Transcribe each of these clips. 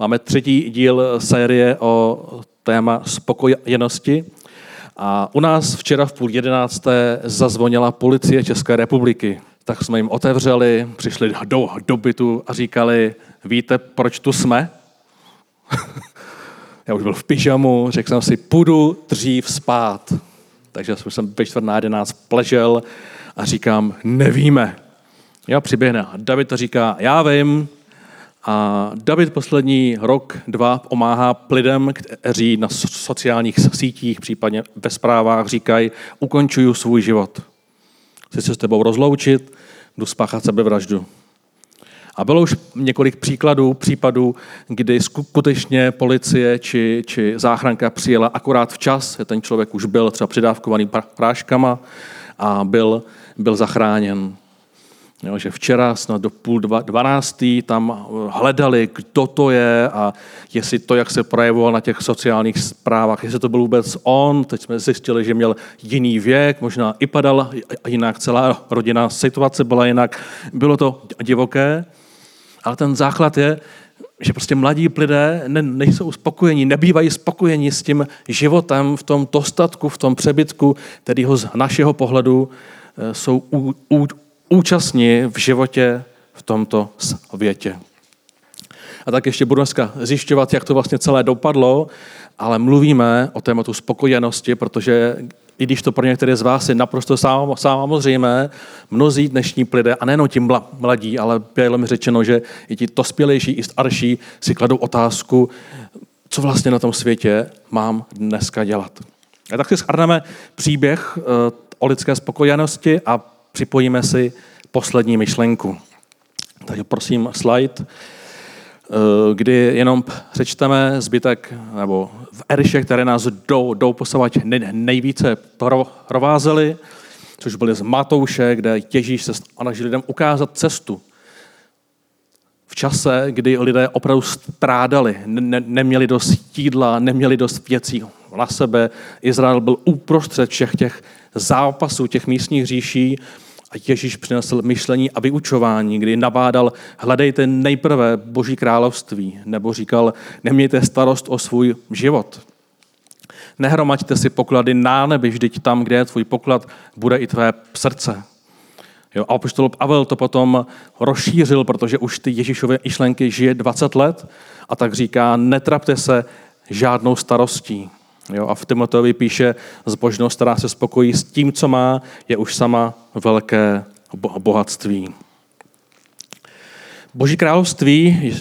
Máme třetí díl série o téma spokojenosti. A u nás včera v půl jedenácté zazvonila policie České republiky. Tak jsme jim otevřeli, přišli do, do bytu a říkali, víte, proč tu jsme? Já už byl v pyžamu, řekl jsem si, půjdu dřív spát. Takže jsem ve čtvrt na jedenáct pležel a říkám, nevíme. Já přiběhne. David to říká, já vím. A David poslední rok, dva pomáhá lidem, kteří na sociálních sítích, případně ve zprávách říkají, ukončuju svůj život. Chci se s tebou rozloučit, jdu spáchat sebevraždu. A bylo už několik příkladů, případů, kdy skutečně policie či, či záchranka přijela akorát včas, ten člověk už byl třeba přidávkovaný práškama a byl, byl zachráněn. Jo, že včera snad do půl dva, dvanáctý tam hledali, kdo to je a jestli to, jak se projevoval na těch sociálních zprávách, jestli to byl vůbec on. Teď jsme zjistili, že měl jiný věk, možná i padal jinak, celá rodinná situace byla jinak. Bylo to divoké, ale ten základ je, že prostě mladí lidé ne, nejsou spokojení, nebývají spokojeni s tím životem v tom dostatku, v tom přebytku, kterýho z našeho pohledu eh, jsou účastní v životě v tomto světě. A tak ještě budu dneska zjišťovat, jak to vlastně celé dopadlo, ale mluvíme o tématu spokojenosti, protože i když to pro některé z vás je naprosto samozřejmé, mnozí dnešní lidé, a nejenom ti mladí, ale bylo mi řečeno, že i ti dospělejší, i starší si kladou otázku, co vlastně na tom světě mám dneska dělat. A tak si shrneme příběh eh, o lidské spokojenosti a připojíme si poslední myšlenku. Takže prosím slide. Eh, kdy jenom přečteme zbytek, nebo v Eriše, které nás jdou, posovat nejvíce provázely, což byly z Matouše, kde Ježíš se snaží lidem ukázat cestu. V čase, kdy lidé opravdu strádali, ne, neměli dost jídla, neměli dost věcí na sebe. Izrael byl uprostřed všech těch zápasů, těch místních říší a Ježíš přinesl myšlení a vyučování, kdy nabádal, hledejte nejprve Boží království, nebo říkal, nemějte starost o svůj život. Nehromaďte si poklady na nebi, vždyť tam, kde je tvůj poklad, bude i tvé srdce. Jo, a apoštol Pavel to potom rozšířil, protože už ty Ježíšové myšlenky žije 20 let a tak říká, netrapte se žádnou starostí. Jo, a v Timoteovi píše, zbožnost, která se spokojí s tím, co má, je už sama velké bohatství. Boží království,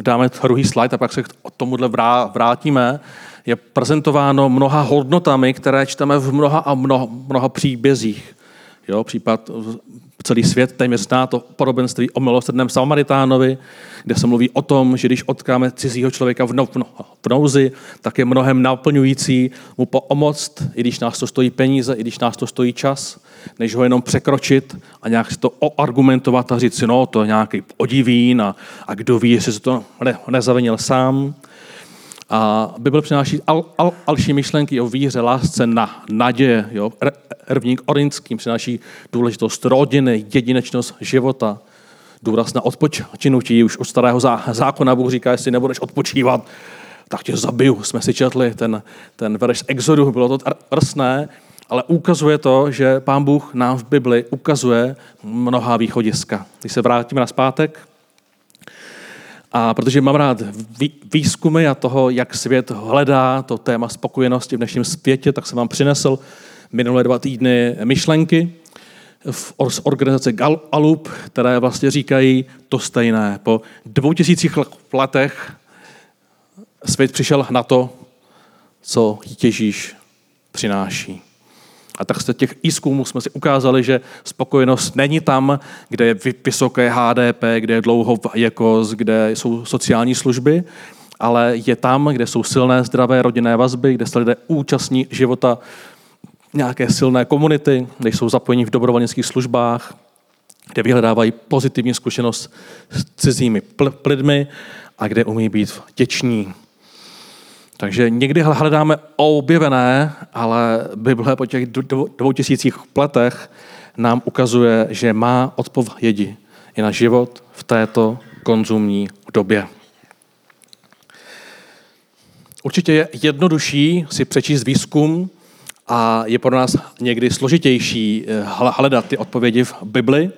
dáme druhý slide a pak se k tomuhle vrátíme, je prezentováno mnoha hodnotami, které čteme v mnoha a mnoha, mnoha příbězích. Jo, případ celý svět téměř zná to podobenství o milosrdném Samaritánovi, kde se mluví o tom, že když odkáme cizího člověka v, no, v nouzi, tak je mnohem naplňující mu pomoct, i když nás to stojí peníze, i když nás to stojí čas, než ho jenom překročit a nějak si to oargumentovat a říct si, no, to je nějaký odivín a, a kdo ví, jestli se to ne, nezavinil sám. A Bible přináší al, al, další myšlenky o víře, lásce, na naděje. Jo? Rvník Orinským přináší důležitost rodiny, jedinečnost života, důraz na odpočinutí. Už od starého zákona Bůh říká, jestli nebudeš odpočívat, tak tě zabiju. Jsme si četli ten, ten verš z Exodu, bylo to drsné, ale ukazuje to, že Pán Bůh nám v Bibli ukazuje mnoha východiska. Když se vrátíme na zpátek, a protože mám rád výzkumy a toho, jak svět hledá to téma spokojenosti v dnešním světě, tak jsem vám přinesl minulé dva týdny myšlenky z organizace Galup, které vlastně říkají to stejné. Po dvou tisících letech svět přišel na to, co Ježíš přináší. A tak z těch výzkumů jsme si ukázali, že spokojenost není tam, kde je vysoké HDP, kde je dlouho jako, kde jsou sociální služby, ale je tam, kde jsou silné, zdravé rodinné vazby, kde se lidé účastní života nějaké silné komunity, kde jsou zapojeni v dobrovolnických službách, kde vyhledávají pozitivní zkušenost s cizími lidmi a kde umí být vděční. Takže někdy hledáme objevené, ale Bible po těch dvou tisících letech nám ukazuje, že má odpovědi i na život v této konzumní době. Určitě je jednodušší si přečíst výzkum a je pro nás někdy složitější eh, hledat ty odpovědi v Bibli.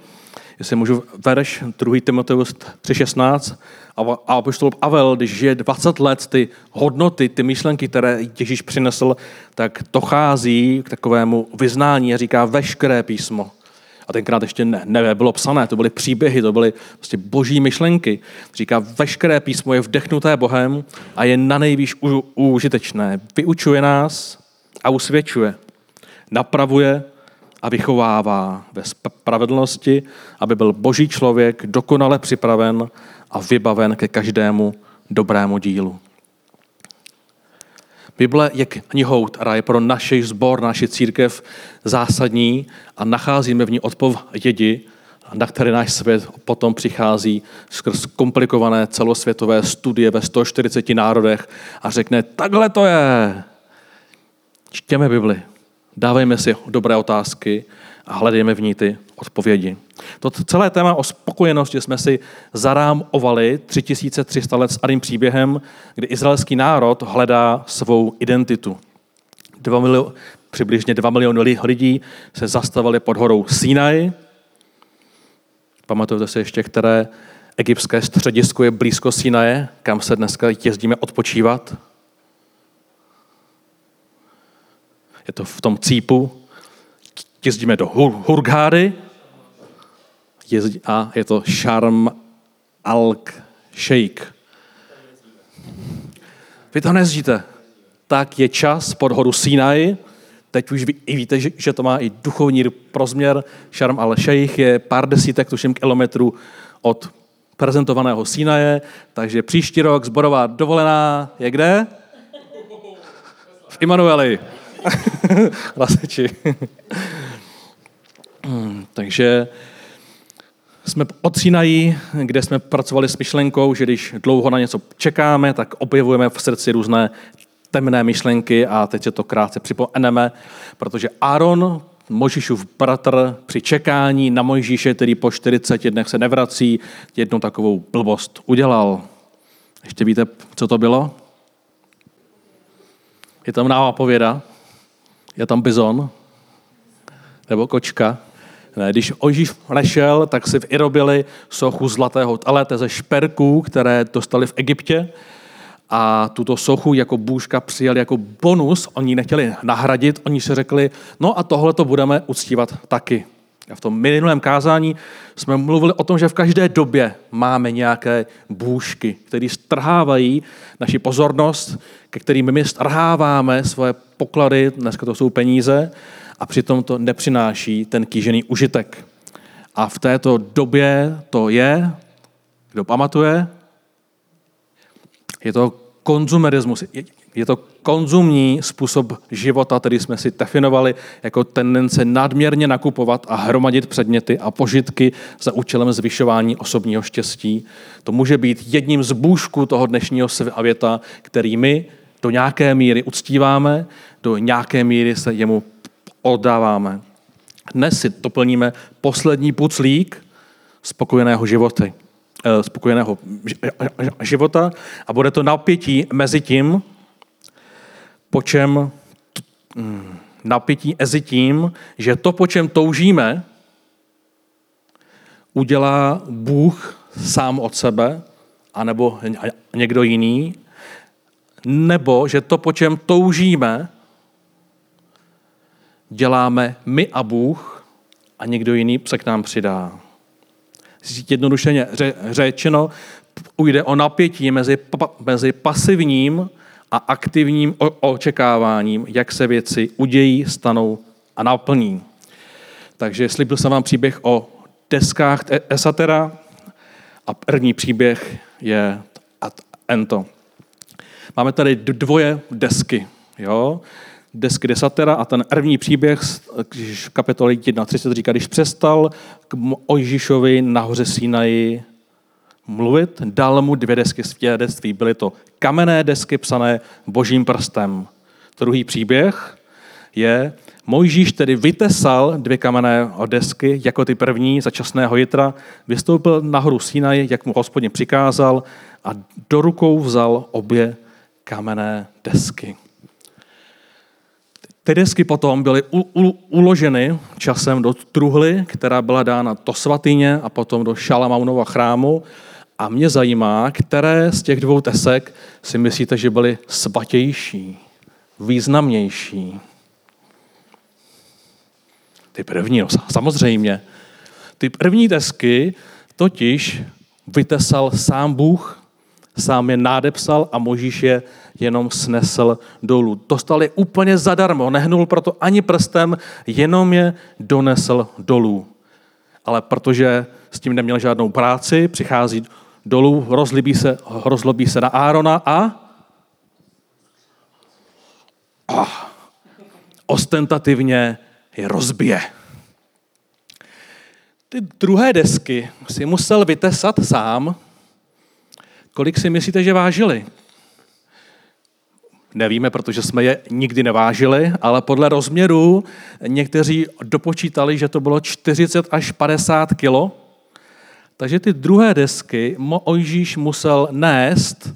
Jestli můžu verš 2. Timoteus 3.16 a apoštol Avel, když žije 20 let, ty hodnoty, ty myšlenky, které Ježíš přinesl, tak dochází k takovému vyznání a říká veškeré písmo. A tenkrát ještě ne, ne, bylo psané, to byly příběhy, to byly prostě boží myšlenky. Říká, veškeré písmo je vdechnuté Bohem a je na nejvýš užitečné. Vyučuje nás a usvědčuje. Napravuje a vychovává ve spravedlnosti, aby byl boží člověk dokonale připraven a vybaven ke každému dobrému dílu. Bible je knihou, která je pro naši zbor, naši církev zásadní a nacházíme v ní odpovědi, na které náš svět potom přichází skrz komplikované celosvětové studie ve 140 národech a řekne, takhle to je. Čtěme Bibli, dávejme si dobré otázky a hledejme v ní ty odpovědi. To celé téma o spokojenosti jsme si zarámovali 3300 let starým příběhem, kdy izraelský národ hledá svou identitu. Dva milio, přibližně 2 miliony lidí se zastavili pod horou Sinai. Pamatujete si ještě, které egyptské středisko je blízko Sinaje, kam se dneska jezdíme odpočívat? Je to v tom cípu. Jezdíme do Hurgády, jezdí, a je to Sharm Alk Sheikh. Vy to nezdíte. Tak je čas pod horu Sinai. Teď už ví, i víte, že, že to má i duchovní rozměr. Sharm al Sheikh je pár desítek, tuším, kilometrů od prezentovaného Sinaje, takže příští rok zborová dovolená je kde? V Immanueli. Laseči. Hmm, takže jsme od kde jsme pracovali s myšlenkou, že když dlouho na něco čekáme, tak objevujeme v srdci různé temné myšlenky a teď se to krátce připomeneme, protože Aaron, Mojžíšův bratr, při čekání na Mojžíše, který po 40 dnech se nevrací, jednu takovou blbost udělal. Ještě víte, co to bylo? Je tam nápověda, je tam bizon, nebo kočka, ne, když Ožíš nešel, tak si v Irobili sochu zlatého talete ze šperků, které dostali v Egyptě. A tuto sochu jako bůžka přijali jako bonus, oni nechtěli nahradit, oni si řekli, no a tohle to budeme uctívat taky. A v tom minulém kázání jsme mluvili o tom, že v každé době máme nějaké bůžky, které strhávají naši pozornost, ke kterým my strháváme svoje poklady, dneska to jsou peníze, a přitom to nepřináší ten kýžený užitek. A v této době to je, kdo pamatuje, je to konzumerismus, je to konzumní způsob života, který jsme si definovali jako tendence nadměrně nakupovat a hromadit předměty a požitky za účelem zvyšování osobního štěstí. To může být jedním z bůžků toho dnešního světa, který my do nějaké míry uctíváme, do nějaké míry se jemu oddáváme. Dnes si doplníme poslední puclík spokojeného života. Eh, spokojeného života a bude to napětí mezi tím, po čem hm, napětí mezi tím, že to, po čem toužíme, udělá Bůh sám od sebe, anebo někdo jiný, nebo že to, po čem toužíme, děláme my a Bůh a někdo jiný se k nám přidá. Jednodušeně řečeno, ujde o napětí mezi, mezi pasivním a aktivním očekáváním, jak se věci udějí, stanou a naplní. Takže slíbil jsem vám příběh o deskách Esatera a první příběh je ento. Máme tady dvoje desky. Jo? desky desatera a ten první příběh, když kapitoly 1.30 říká, když přestal k Ojžišovi nahoře Sinaji mluvit, dal mu dvě desky svědectví. Byly to kamenné desky psané božím prstem. Druhý příběh je, Mojžíš tedy vytesal dvě kamenné desky, jako ty první za časného jitra, vystoupil nahoru Sinaj, jak mu hospodin přikázal, a do rukou vzal obě kamenné desky. Ty desky potom byly u, u, uloženy časem do truhly, která byla dána do svatyně a potom do Šalamaunova chrámu. A mě zajímá, které z těch dvou desek si myslíte, že byly svatější, významnější. Ty první, no, samozřejmě. Ty první desky totiž vytesal sám Bůh, sám je nádepsal a Možíš je jenom snesl dolů. Dostal je úplně zadarmo, nehnul proto ani prstem, jenom je donesl dolů. Ale protože s tím neměl žádnou práci, přichází dolů, rozlíbí se, rozlobí se na Árona a, a ostentativně je rozbije. Ty druhé desky si musel vytesat sám. Kolik si myslíte, že vážili? Nevíme, protože jsme je nikdy nevážili, ale podle rozměru někteří dopočítali, že to bylo 40 až 50 kilo. Takže ty druhé desky Mojžíš musel nést,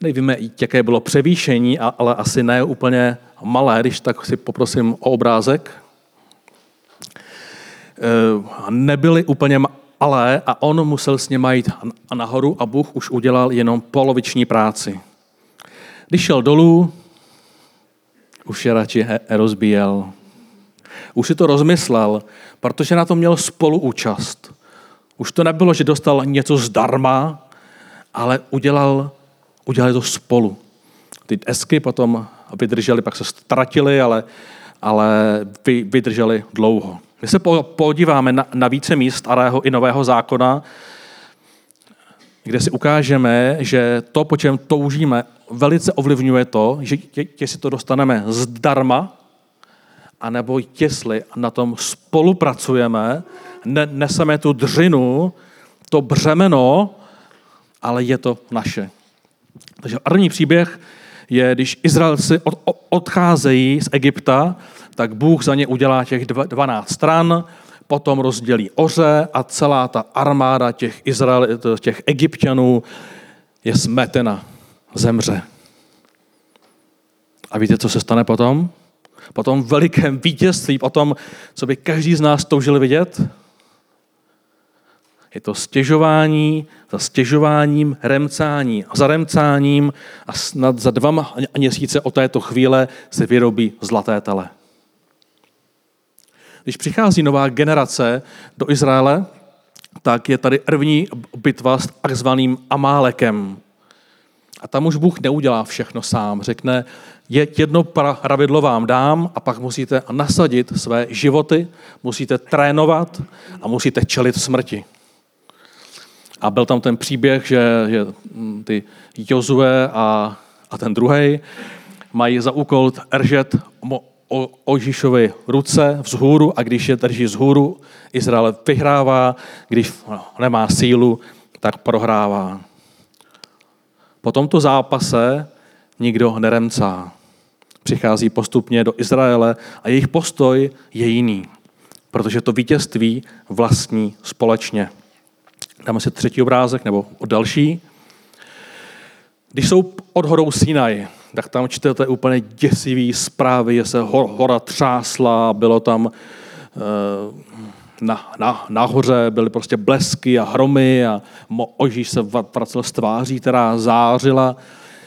nevíme, jaké bylo převýšení, ale asi ne úplně malé, když tak si poprosím o obrázek. E, nebyly úplně malé a on musel s nimi jít nahoru a Bůh už udělal jenom poloviční práci. Když šel dolů, už je radši rozbíjel. Už si to rozmyslel, protože na to měl spoluúčast. Už to nebylo, že dostal něco zdarma, ale udělal, udělali to spolu. Ty esky potom vydrželi, pak se ztratili, ale, ale vydrželi dlouho. My se podíváme na, na více míst starého i nového zákona, kde si ukážeme, že to, po čem toužíme, velice ovlivňuje to, že jestli to dostaneme zdarma, anebo jestli na tom spolupracujeme, ne, neseme tu dřinu, to břemeno, ale je to naše. Takže první příběh je, když Izraelci od, odcházejí z Egypta, tak Bůh za ně udělá těch 12 stran, potom rozdělí oře a celá ta armáda těch, Izrael, těch egyptianů je smetena, zemře. A víte, co se stane potom? Po tom velikém vítězství, po tom, co by každý z nás toužil vidět? Je to stěžování za stěžováním, remcání a za remcáním a snad za dva měsíce o této chvíle se vyrobí zlaté tele. Když přichází nová generace do Izraele, tak je tady první bitva s takzvaným Amálekem. A tam už Bůh neudělá všechno sám. Řekne, jedno pravidlo vám dám a pak musíte nasadit své životy, musíte trénovat a musíte čelit smrti. A byl tam ten příběh, že, že ty Jozue a, a ten druhý mají za úkol držet Ožišovi ruce vzhůru a když je drží vzhůru, Izrael vyhrává, když nemá sílu, tak prohrává. Po tomto zápase nikdo neremcá. Přichází postupně do Izraele a jejich postoj je jiný, protože to vítězství vlastní společně. Dáme si třetí obrázek nebo další. Když jsou pod horou Sinaj, tak tam čtete úplně děsivý zprávy, že se hora třásla, bylo tam eh, na, na, nahoře byly prostě blesky a hromy a Ožíš se vracel z tváří, která zářila.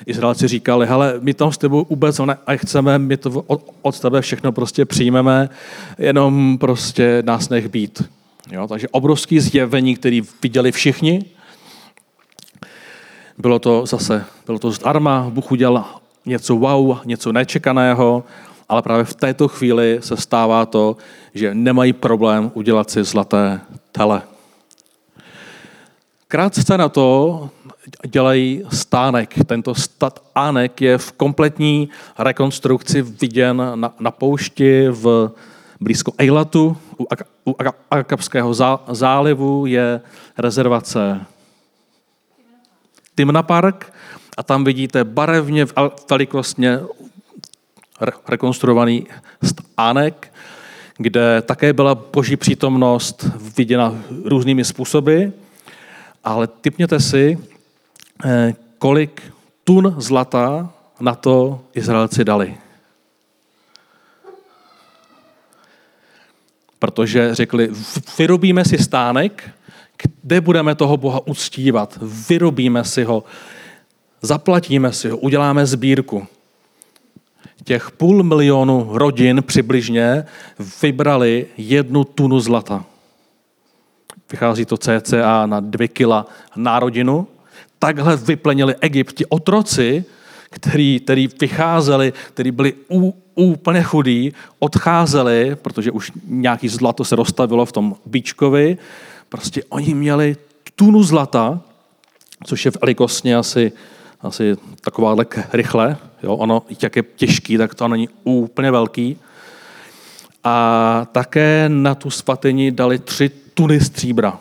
Izraelci říkali, hele, my tam s tebou vůbec nechceme, my to od, od tebe všechno prostě přijmeme, jenom prostě nás nech být. Jo, takže obrovský zjevení, který viděli všichni. Bylo to zase, bylo to zdarma, Bůh udělal něco wow, něco nečekaného, ale právě v této chvíli se stává to, že nemají problém udělat si zlaté tele. Krátce na to dělají stánek. Tento stánek je v kompletní rekonstrukci viděn na, na poušti v blízko Eilatu. U, u Akapského zálivu je rezervace Timna Park a tam vidíte barevně, velikostně rekonstruovaný stánek, kde také byla boží přítomnost viděna různými způsoby, ale typněte si, eh, kolik tun zlata na to Izraelci dali. Protože řekli, vyrobíme si stánek, kde budeme toho Boha uctívat. Vyrobíme si ho, zaplatíme si ho, uděláme sbírku. Těch půl milionu rodin přibližně vybrali jednu tunu zlata. Vychází to cca na dvě kila na rodinu. Takhle vyplenili Egypti otroci, který, který vycházeli, který byli ú, úplně chudí, odcházeli, protože už nějaký zlato se rozstavilo v tom bíčkovi, prostě oni měli tunu zlata, což je v Elikosně asi, asi taková rychle, jo, ono, jak je těžký, tak to není úplně velký. A také na tu svatyni dali tři tuny stříbra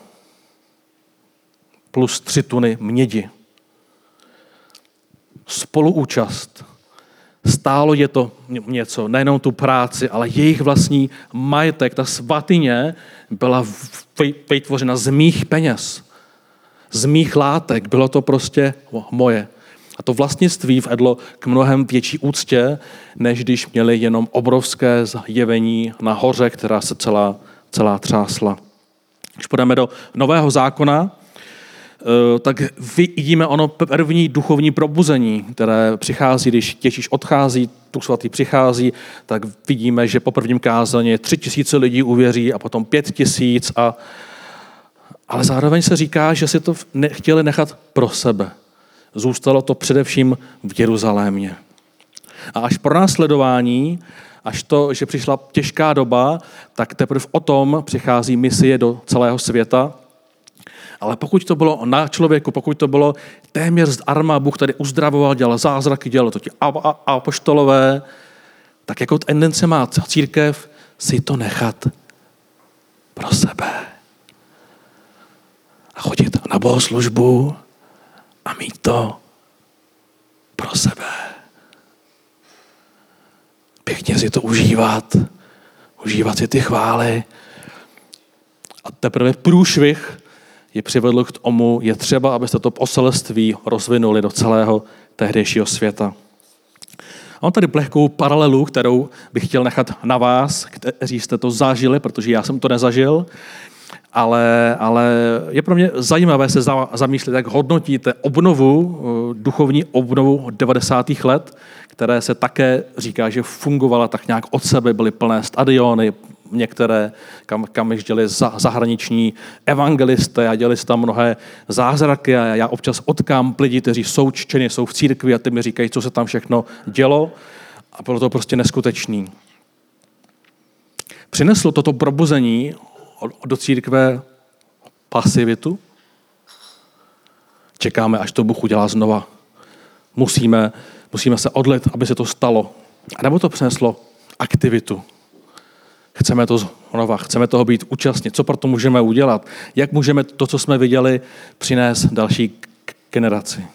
plus tři tuny mědi. Spoluúčast. Stálo je to něco, nejenom tu práci, ale jejich vlastní majetek, ta svatyně byla vytvořena z mých peněz, z mých látek. Bylo to prostě moje. A to vlastnictví vedlo k mnohem větší úctě, než když měli jenom obrovské zjevení na hoře, která se celá, celá třásla. Když půjdeme do Nového zákona, eh, tak vidíme ono první duchovní probuzení, které přichází, když Ježíš odchází, tu svatý přichází, tak vidíme, že po prvním kázání tři tisíce lidí uvěří a potom pět tisíc. A, ale zároveň se říká, že si to chtěli nechat pro sebe. Zůstalo to především v Jeruzalémě. A až pro následování až to, že přišla těžká doba, tak teprve o tom přichází misie do celého světa. Ale pokud to bylo na člověku, pokud to bylo téměř zdarma, Bůh tady uzdravoval, dělal zázraky, dělal to ti apoštolové, tak jako tendence má církev si to nechat pro sebe. A chodit na bohoslužbu a mít to pro sebe pěkně si to užívat, užívat si ty chvály. A teprve průšvih je přivedl k tomu, je třeba, abyste to poselství rozvinuli do celého tehdejšího světa. A mám tady plehkou paralelu, kterou bych chtěl nechat na vás, kteří jste to zažili, protože já jsem to nezažil, ale, ale je pro mě zajímavé se zamýšlet, jak hodnotíte obnovu, duchovní obnovu 90. let, které se také říká, že fungovala tak nějak od sebe, byly plné stadiony, některé, kam, kam za, zahraniční evangelisté a dělali tam mnohé zázraky a já občas odkám lidi, kteří jsou ččeni, jsou v církvi a ty mi říkají, co se tam všechno dělo a bylo to prostě neskutečný. Přineslo toto probuzení do církve pasivitu? Čekáme, až to Bůh udělá znova. Musíme Musíme se odlit, aby se to stalo. A nebo to přineslo aktivitu. Chceme to znova, chceme toho být účastní. Co pro to můžeme udělat? Jak můžeme to, co jsme viděli, přinést další generaci?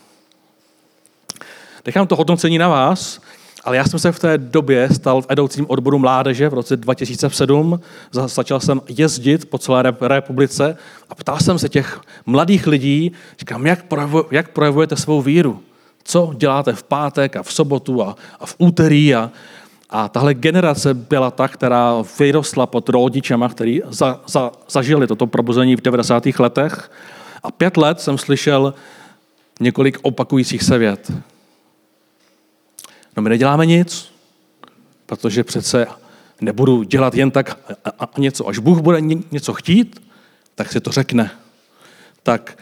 Nechám to hodnocení na vás, ale já jsem se v té době stal v edoucím odboru mládeže v roce 2007. Začal jsem jezdit po celé republice a ptal jsem se těch mladých lidí, říkám, jak, jak projevujete svou víru? Co děláte v pátek a v sobotu a, a v úterý a, a tahle generace byla ta, která vyrostla pod rodičema, který za, za, zažili toto probuzení v 90. letech. A pět let jsem slyšel několik opakujících se vět. No my neděláme nic, protože přece nebudu dělat jen tak a, a něco. Až Bůh bude něco chtít, tak si to řekne. Tak,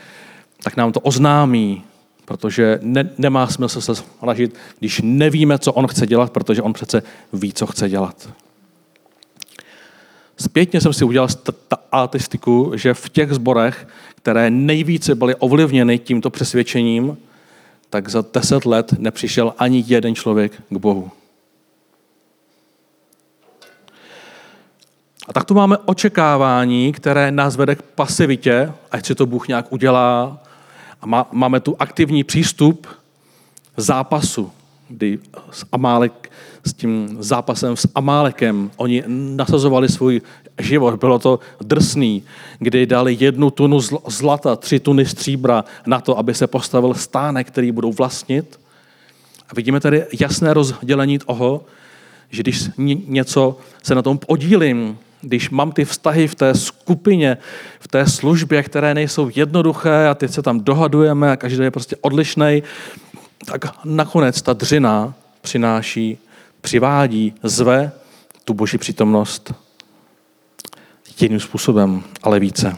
tak nám to oznámí, protože ne, nemá smysl se snažit, když nevíme, co on chce dělat, protože on přece ví, co chce dělat. Zpětně jsem si udělal statistiku, že v těch zborech, které nejvíce byly ovlivněny tímto přesvědčením, tak za deset let nepřišel ani jeden člověk k Bohu. A tak tu máme očekávání, které nás vede k pasivitě, ať si to Bůh nějak udělá, a má, máme tu aktivní přístup zápasu, kdy Amálek, s tím zápasem s Amálekem oni nasazovali svůj život. Bylo to drsný, kdy dali jednu tunu zlata, tři tuny stříbra na to, aby se postavil stánek, který budou vlastnit. A vidíme tady jasné rozdělení toho, že když něco se na tom podílím, když mám ty vztahy v té skupině, v té službě, které nejsou jednoduché a teď se tam dohadujeme a každý je prostě odlišný, tak nakonec ta dřina přináší, přivádí, zve tu boží přítomnost jedním způsobem, ale více.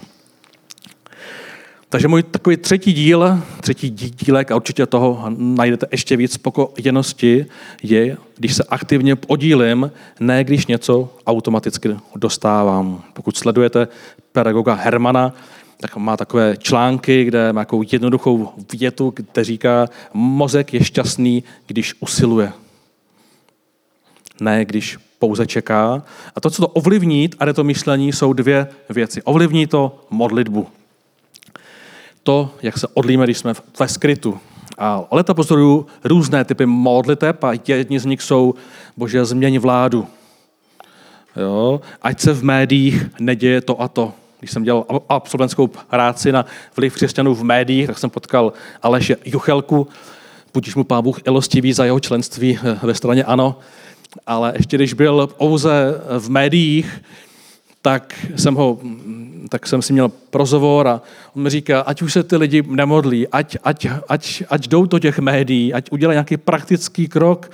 Takže můj takový třetí díl, třetí dílek, a určitě toho najdete ještě víc spokojenosti, je, když se aktivně podílím, ne když něco automaticky dostávám. Pokud sledujete pedagoga Hermana, tak má takové články, kde má takovou jednoduchou větu, kde říká, mozek je šťastný, když usiluje. Ne, když pouze čeká. A to, co to ovlivní, a to myšlení, jsou dvě věci. Ovlivní to modlitbu to, jak se odlíme, když jsme ve skrytu. A leta pozoruju různé typy modliteb a jedni z nich jsou, bože, změň vládu. Jo? Ať se v médiích neděje to a to. Když jsem dělal absolventskou práci na vliv křesťanů v médiích, tak jsem potkal Aleše Juchelku, budíš mu pán Bůh ilostivý za jeho členství ve straně ANO, ale ještě když byl pouze v médiích, tak jsem, ho, tak jsem si měl prozovor a on mi říká, ať už se ty lidi nemodlí, ať, ať, ať, ať jdou do těch médií, ať udělají nějaký praktický krok,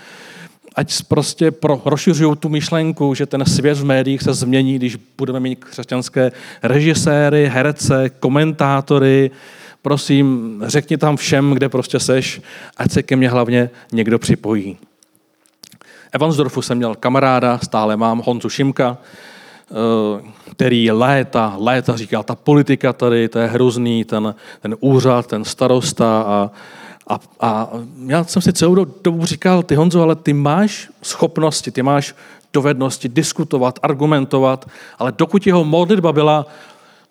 ať prostě pro, rozšiřují tu myšlenku, že ten svět v médiích se změní, když budeme mít křesťanské režiséry, herce, komentátory. Prosím, řekni tam všem, kde prostě seš, ať se ke mně hlavně někdo připojí. Evansdorfu jsem měl kamaráda, stále mám Honzu Šimka, Eh, který léta, léta říkal, ta politika tady, to je hrozný, ten, ten úřad, ten starosta a, a, a já jsem si celou dobu říkal, ty Honzo, ale ty máš schopnosti, ty máš dovednosti diskutovat, argumentovat, ale dokud jeho modlitba byla,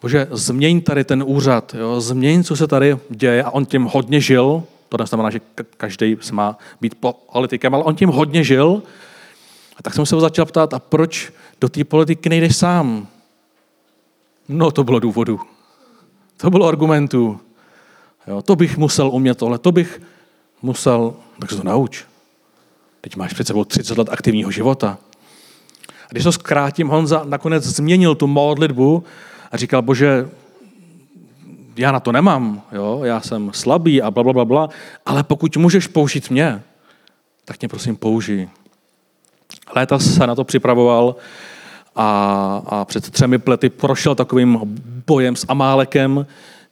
bože, změň tady ten úřad, jo, změň, co se tady děje. A on tím hodně žil, to neznamená, že každý se má být politikem, ale on tím hodně žil, a tak jsem se ho začal ptát, a proč do té politiky nejdeš sám? No, to bylo důvodu. To bylo argumentů. Jo, to bych musel umět tohle, to bych musel, tak se to nauč. Teď máš před sebou 30 let aktivního života. A když to zkrátím, Honza nakonec změnil tu modlitbu a říkal, bože, já na to nemám, jo? já jsem slabý a bla, bla, bla, bla, ale pokud můžeš použít mě, tak mě prosím použij. Léta se na to připravoval a, a před třemi plety prošel takovým bojem s Amálekem,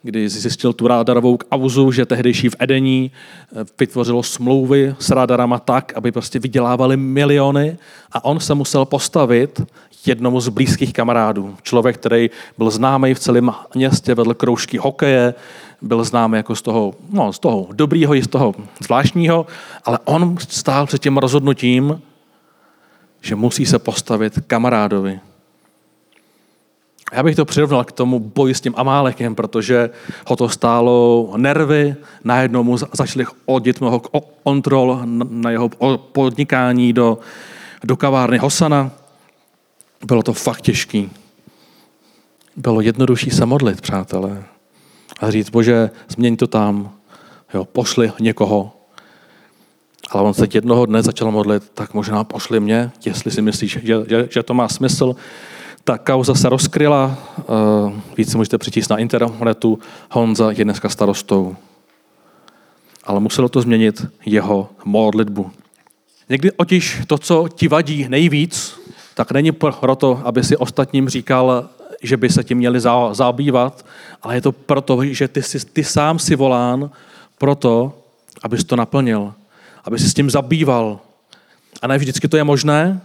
kdy zjistil tu rádarovou auzu, že tehdejší v Edení eh, vytvořilo smlouvy s rádarama tak, aby prostě vydělávali miliony a on se musel postavit jednomu z blízkých kamarádů. Člověk, který byl známý v celém městě, vedl kroužky hokeje, byl známý jako z toho, no, z toho dobrýho i z toho zvláštního, ale on stál před tím rozhodnutím, že musí se postavit kamarádovi. Já bych to přirovnal k tomu boji s tím Amálekem, protože ho to stálo nervy, najednou mu začali odit mnoho kontrol na jeho podnikání do, do kavárny Hosana. Bylo to fakt těžký. Bylo jednodušší se modlit, přátelé. A říct, bože, změň to tam, jo, pošli někoho, ale on se jednoho dne začal modlit, tak možná pošli mě, jestli si myslíš, že, že, že to má smysl. Ta kauza se rozkryla, uh, víc si můžete přečíst na internetu, Honza je dneska starostou. Ale muselo to změnit jeho modlitbu. Někdy otiž to, co ti vadí nejvíc, tak není proto, aby si ostatním říkal, že by se tím měli zabývat, ale je to proto, že ty, jsi, ty sám si volán proto, abys to naplnil aby si s tím zabýval. A ne vždycky to je možné,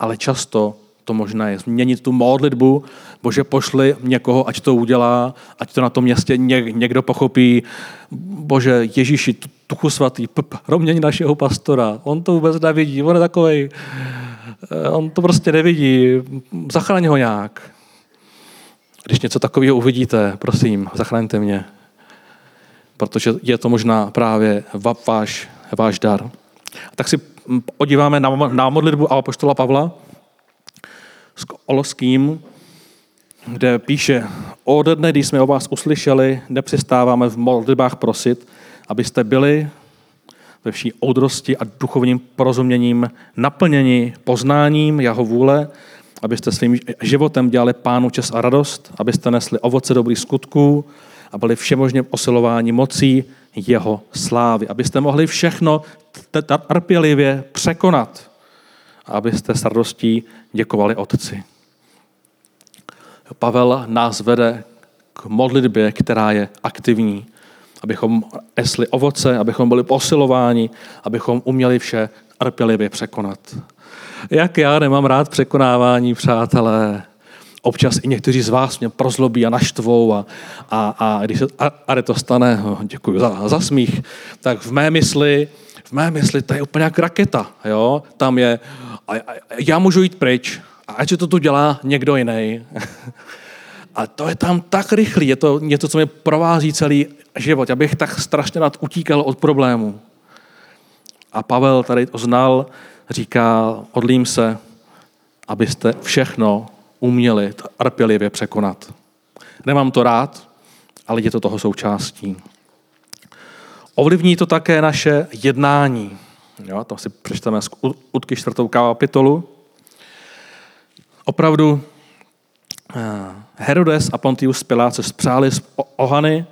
ale často to možné je. Změnit tu modlitbu, bože pošli někoho, ať to udělá, ať to na tom městě někdo pochopí. Bože Ježíši, tuchu svatý, proměň našeho pastora. On to vůbec nevidí, on je takový, eh, on to prostě nevidí. Zachraň ho nějak. Když něco takového uvidíte, prosím, zachraňte mě. Protože je to možná právě váš váš dar. Tak si podíváme na, na modlitbu apoštola Pavla s Oloským, kde píše, od dne, když jsme o vás uslyšeli, nepřestáváme v modlitbách prosit, abyste byli ve vší oudrosti a duchovním porozuměním naplněni poznáním jeho vůle, abyste svým životem dělali pánu čas a radost, abyste nesli ovoce dobrých skutků a byli všemožně osilování mocí jeho slávy, abyste mohli všechno trpělivě překonat, abyste s radostí děkovali Otci. Pavel nás vede k modlitbě, která je aktivní, abychom esli ovoce, abychom byli posilováni, abychom uměli vše trpělivě překonat. Jak já nemám rád překonávání, přátelé. Občas i někteří z vás mě prozlobí a naštvou a, a, a když se a, a to stane, no, děkuji za, za smích, tak v mé mysli, v mé mysli to je úplně jak raketa. Jo? Tam je, a, a, já můžu jít pryč, a ať to tu dělá někdo jiný. A to je tam tak rychlý, je to něco, co mě provází celý život. Já bych tak strašně nad utíkal od problému. A Pavel tady to znal, říká, odlím se, abyste všechno uměli trpělivě překonat. Nemám to rád, ale je to toho součástí. Ovlivní to také naše jednání. Jo, to si přečteme z Utky čtvrtou kapitolu. Opravdu eh, Herodes a Pontius Pilát se spřáli z ohany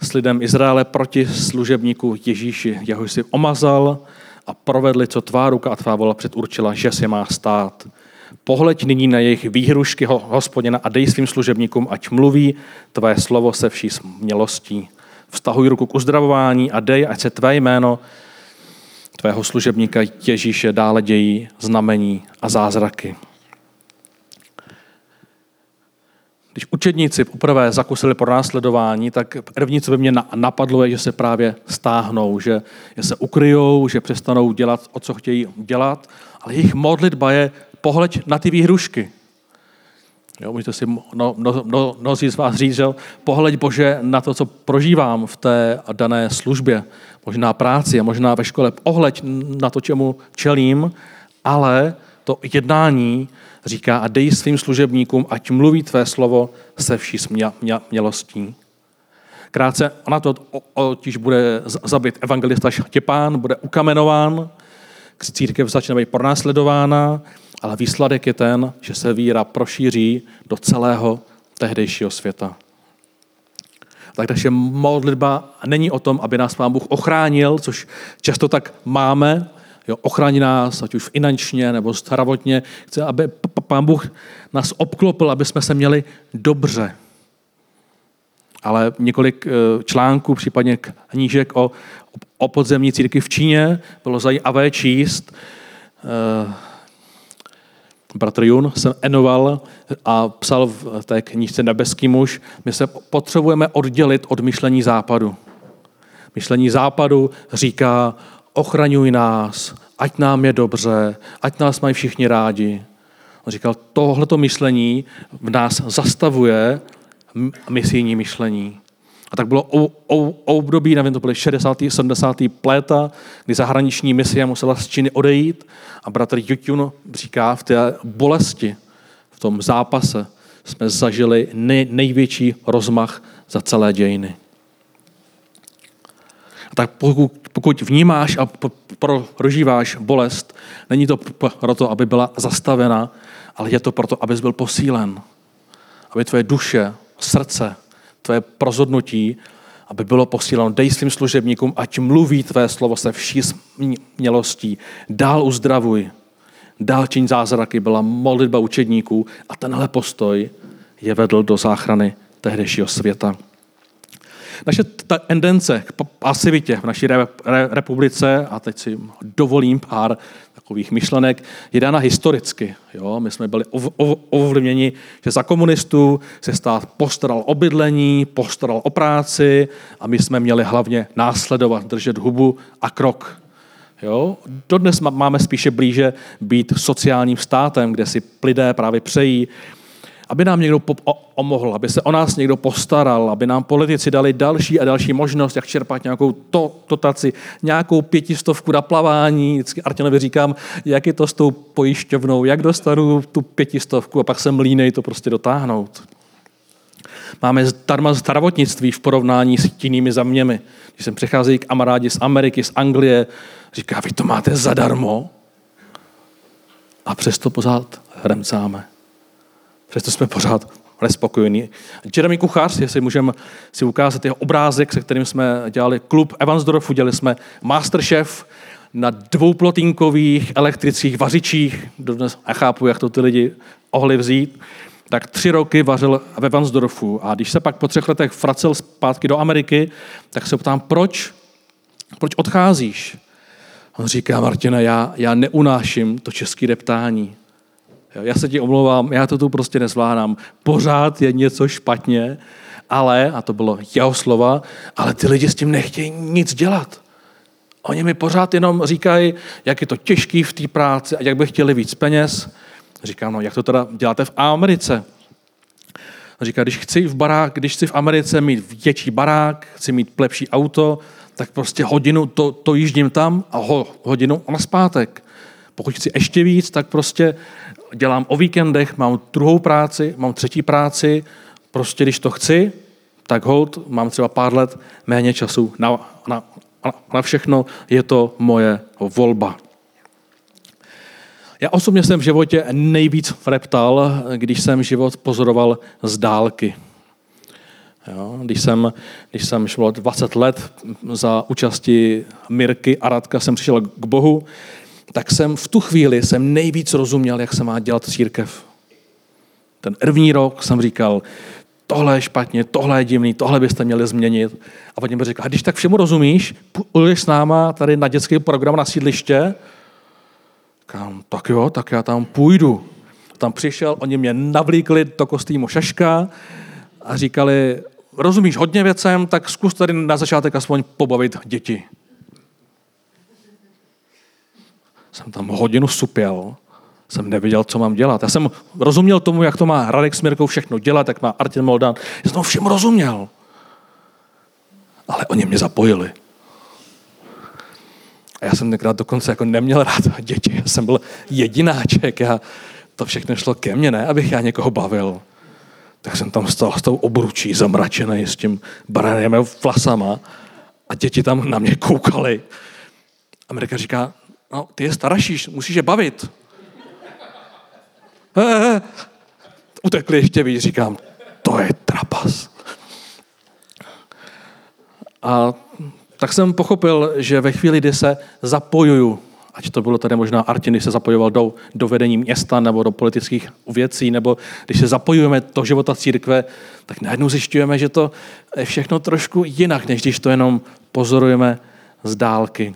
s lidem Izraele proti služebníku Ježíši, jehož si omazal a provedli, co tvá ruka a tvá vola předurčila, že se má stát. Pohleď nyní na jejich výhrušky hospodina a dej svým služebníkům, ať mluví tvé slovo se vší smělostí. Vztahuj ruku k uzdravování a dej, ať se tvé jméno tvého služebníka Ježíše dále dějí znamení a zázraky. Když učedníci poprvé zakusili pro následování, tak první, co by mě napadlo, je, že se právě stáhnou, že, se ukryjou, že přestanou dělat, o co chtějí dělat, ale jejich modlitba je pohled na ty výhrušky. Jo, můžete si no, no, no, mnozí z vás říct, že pohled Bože na to, co prožívám v té dané službě, možná práci a možná ve škole, pohled na to, čemu čelím, ale to jednání říká a dej svým služebníkům, ať mluví tvé slovo se vší smělostí. Krátce ona to totiž bude zabit evangelista Štěpán, bude ukamenován, církev začne být pronásledována, ale výsledek je ten, že se víra prošíří do celého tehdejšího světa. Tak naše modlitba není o tom, aby nás Pán Bůh ochránil, což často tak máme, jo, ochrání nás, ať už finančně nebo zdravotně. Chce, aby Pán Bůh nás obklopil, aby jsme se měli dobře. Ale několik eh, článků, případně knížek o, o podzemní církvi v Číně bylo zajímavé číst. Bratr Jun se enoval a psal v té knížce Nebeský muž, my se potřebujeme oddělit od myšlení západu. Myšlení západu říká, ochraňuj nás, ať nám je dobře, ať nás mají všichni rádi. On říkal, tohleto myšlení v nás zastavuje misijní myšlení. A tak bylo období, nevím, to byly 60. 70. léta, kdy zahraniční misie musela z Číny odejít a bratr Jutjun říká, v té bolesti, v tom zápase jsme zažili nej, největší rozmach za celé dějiny. A tak pokud, pokud vnímáš a prožíváš bolest, není to proto, aby byla zastavena, ale je to proto, abys byl posílen. Aby tvoje duše, srdce, tvé prozhodnutí, aby bylo posíleno. Dej svým služebníkům, ať mluví tvé slovo se vší smělostí. Dál uzdravuj. Dál čiň zázraky. Byla modlitba učedníků a tenhle postoj je vedl do záchrany tehdejšího světa. Naše tendence k pasivitě v naší republice, a teď si dovolím pár takových myšlenek, je dána historicky. Jo? My jsme byli ovlivněni, že za komunistů se stát postaral o bydlení, postaral o práci a my jsme měli hlavně následovat, držet hubu a krok. Jo? Dodnes máme spíše blíže být sociálním státem, kde si lidé právě přejí aby nám někdo pomohl, aby se o nás někdo postaral, aby nám politici dali další a další možnost, jak čerpat nějakou to, dotaci, nějakou pětistovku na plavání. Vždycky Artěnovi říkám, jak je to s tou pojišťovnou, jak dostanu tu pětistovku a pak jsem línej to prostě dotáhnout. Máme zdarma zdravotnictví v porovnání s jinými zeměmi. Když sem přicházejí k kamarádi z Ameriky, z Anglie, říká, vy to máte zadarmo a přesto pořád remcáme. Přesto jsme pořád nespokojení. Jeremy Kuchař, jestli můžeme si ukázat jeho obrázek, se kterým jsme dělali klub Evansdorfu, dělali jsme Masterchef na dvouplotinkových elektrických vařičích, dodnes chápu, jak to ty lidi ohli vzít, tak tři roky vařil ve Evansdorfu. A když se pak po třech letech vracel zpátky do Ameriky, tak se ptám, proč? Proč odcházíš? On říká, Martina, já, já neunáším to české reptání. Já se ti omlouvám, já to tu prostě nezvládám. Pořád je něco špatně, ale, a to bylo jeho slova, ale ty lidi s tím nechtějí nic dělat. Oni mi pořád jenom říkají, jak je to těžký v té práci a jak by chtěli víc peněz. Říkám, no jak to teda děláte v Americe? Říká, když chci v barák, když chci v Americe mít větší barák, chci mít lepší auto, tak prostě hodinu to, to jíždím tam a ho, hodinu na zpátek. Pokud chci ještě víc, tak prostě dělám o víkendech, mám druhou práci, mám třetí práci, prostě když to chci, tak hold, mám třeba pár let méně času na, na, na všechno, je to moje volba. Já osobně jsem v životě nejvíc reptal, když jsem život pozoroval z dálky. Jo, když, jsem, když jsem šel 20 let za účasti Mirky a Radka, jsem přišel k Bohu, tak jsem v tu chvíli jsem nejvíc rozuměl, jak se má dělat církev. Ten první rok jsem říkal, tohle je špatně, tohle je divný, tohle byste měli změnit. A potom mi říkal, když tak všemu rozumíš, půjdeš s náma tady na dětský program na sídliště? Říkám, tak jo, tak já tam půjdu. Tam přišel, oni mě navlíkli do kostýmu šaška a říkali, rozumíš hodně věcem, tak zkus tady na začátek aspoň pobavit děti. Jsem tam hodinu supěl, jsem nevěděl, co mám dělat. Já jsem rozuměl tomu, jak to má Radek s Mirkou všechno dělat, jak má Artin Moldan. Já jsem všem rozuměl. Ale oni mě zapojili. A já jsem tenkrát dokonce jako neměl rád děti. Já jsem byl jedináček. Já, to všechno šlo ke mně, ne? Abych já někoho bavil. Tak jsem tam stál s tou obručí zamračený s tím baranem vlasama a děti tam na mě koukali. Amerika říká, no, ty je starší, musíš je bavit. He, he. Utekli ještě víc, říkám, to je trapas. A tak jsem pochopil, že ve chvíli, kdy se zapojuju, ať to bylo tady možná Artin, když se zapojoval do, do vedení města nebo do politických věcí, nebo když se zapojujeme do života církve, tak najednou zjišťujeme, že to je všechno trošku jinak, než když to jenom pozorujeme z dálky.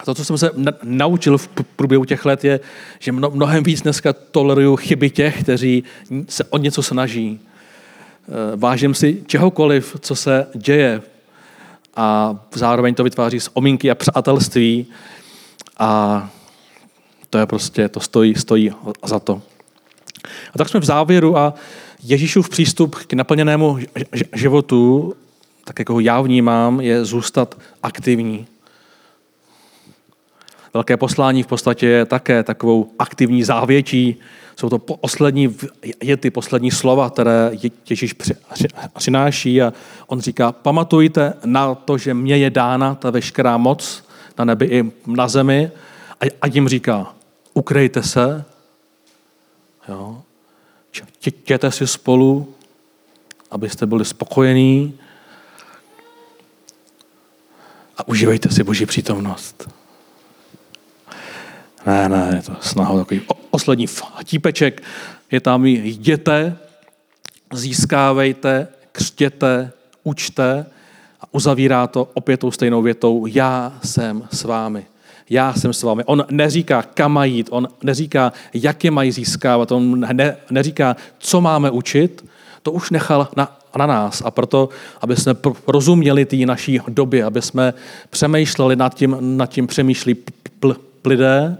A to, co jsem se naučil v průběhu těch let, je, že mnohem víc dneska toleruju chyby těch, kteří se o něco snaží. E, vážím si čehokoliv, co se děje a zároveň to vytváří z omínky a přátelství a to je prostě, to stojí, stojí za to. A tak jsme v závěru a Ježíšův přístup k naplněnému životu, tak jako ho já vnímám, je zůstat aktivní. Velké poslání v podstatě je také takovou aktivní závětí. Jsou to poslední je ty poslední slova, které Ježíš přináší a on říká, pamatujte na to, že mě je dána ta veškerá moc na nebi i na zemi a jim říká, ukrejte se, jo, čtěte si spolu, abyste byli spokojení a užívejte si Boží přítomnost. Ne, ne, je to snaha takový poslední típeček. Je tam jděte, získávejte, křtěte, učte a uzavírá to opět tou stejnou větou. Já jsem s vámi. Já jsem s vámi. On neříká, kam mají jít, on neříká, jak je mají získávat, on ne, neříká, co máme učit, to už nechal na, na nás. A proto, aby jsme rozuměli té naší době, aby jsme přemýšleli nad tím, nad tím přemýšlí pl, lidé,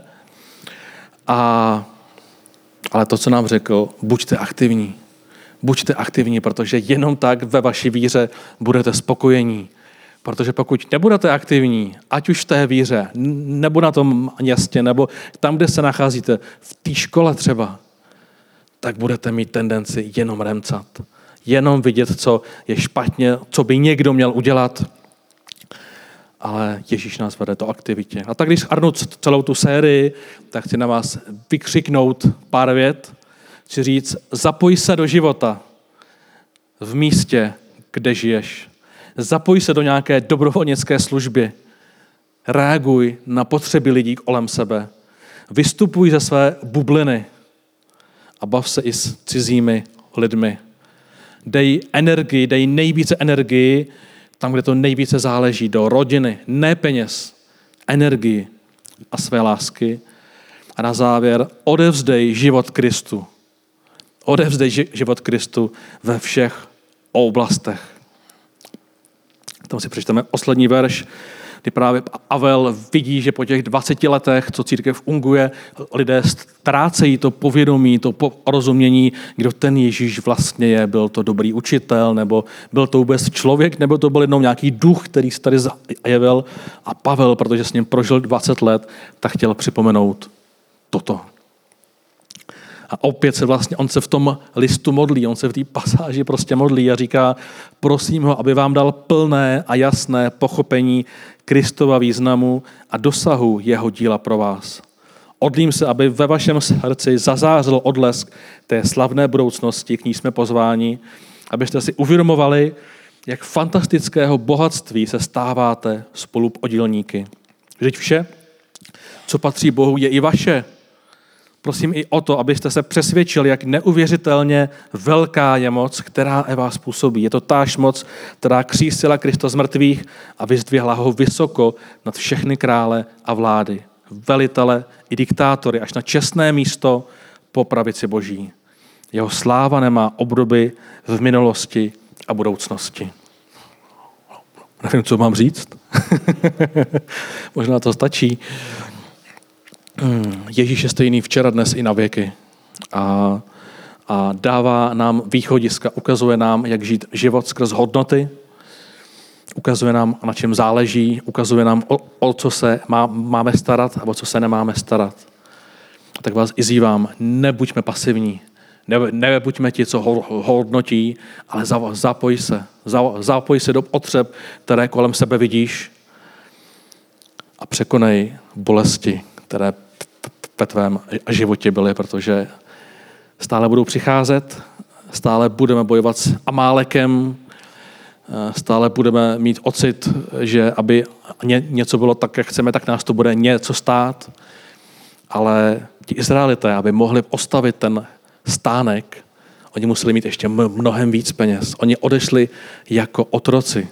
a, ale to, co nám řekl, buďte aktivní. Buďte aktivní, protože jenom tak ve vaší víře budete spokojení. Protože pokud nebudete aktivní, ať už v té víře, nebo na tom městě, nebo tam, kde se nacházíte, v té škole třeba, tak budete mít tendenci jenom remcat. jenom vidět, co je špatně, co by někdo měl udělat. Ale Ježíš nás vede do aktivitě. A tak když schrnu celou tu sérii, tak chci na vás vykřiknout pár vět. Chci říct, zapoj se do života v místě, kde žiješ. Zapoj se do nějaké dobrovolnické služby. Reaguj na potřeby lidí kolem sebe. Vystupuj ze své bubliny a bav se i s cizími lidmi. Dej energii, dej nejvíce energii tam, kde to nejvíce záleží, do rodiny, ne peněz, energii a své lásky. A na závěr odevzdej život Kristu. Odevzdej život Kristu ve všech oblastech. Tam si přečteme poslední verš, kdy právě Avel vidí, že po těch 20 letech, co církev funguje, lidé ztrácejí to povědomí, to porozumění, kdo ten Ježíš vlastně je. Byl to dobrý učitel, nebo byl to vůbec člověk, nebo to byl jenom nějaký duch, který se tady zajevil. A Pavel, protože s ním prožil 20 let, tak chtěl připomenout toto. A opět se vlastně, on se v tom listu modlí, on se v té pasáži prostě modlí a říká, prosím ho, aby vám dal plné a jasné pochopení Kristova významu a dosahu jeho díla pro vás. Odlím se, aby ve vašem srdci zazářil odlesk té slavné budoucnosti, k ní jsme pozváni, abyste si uvědomovali, jak fantastického bohatství se stáváte spolu podílníky. Vždyť vše, co patří Bohu, je i vaše. Prosím i o to, abyste se přesvědčili, jak neuvěřitelně velká je moc, která Eva způsobí. Je to táž moc, která křísila Krista z mrtvých a vyzdvihla ho vysoko nad všechny krále a vlády, velitele i diktátory, až na čestné místo po pravici Boží. Jeho sláva nemá obdoby v minulosti a budoucnosti. Nevím, co mám říct. Možná to stačí. Hmm, Ježíš je stejný včera, dnes i na věky. A, a dává nám východiska, ukazuje nám, jak žít život skrz hodnoty, ukazuje nám, na čem záleží, ukazuje nám, o, o co se má, máme starat a o co se nemáme starat. Tak vás izývám, nebuďme pasivní, ne, nebuďme ti, co hodnotí, ale zapoj se. Zapoj se do potřeb, které kolem sebe vidíš a překonej bolesti, které ve tvém životě byly, protože stále budou přicházet, stále budeme bojovat s Amálekem, stále budeme mít ocit, že aby něco bylo tak, jak chceme, tak nás to bude něco stát. Ale ti Izraelité, aby mohli postavit ten stánek, oni museli mít ještě mnohem víc peněz. Oni odešli jako otroci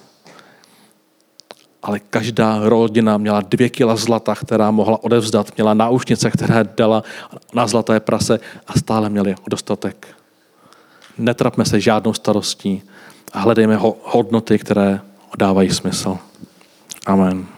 ale každá rodina měla dvě kila zlata, která mohla odevzdat, měla náušnice, které dala na zlaté prase a stále měli dostatek. Netrapme se žádnou starostí a hledejme hodnoty, které dávají smysl. Amen.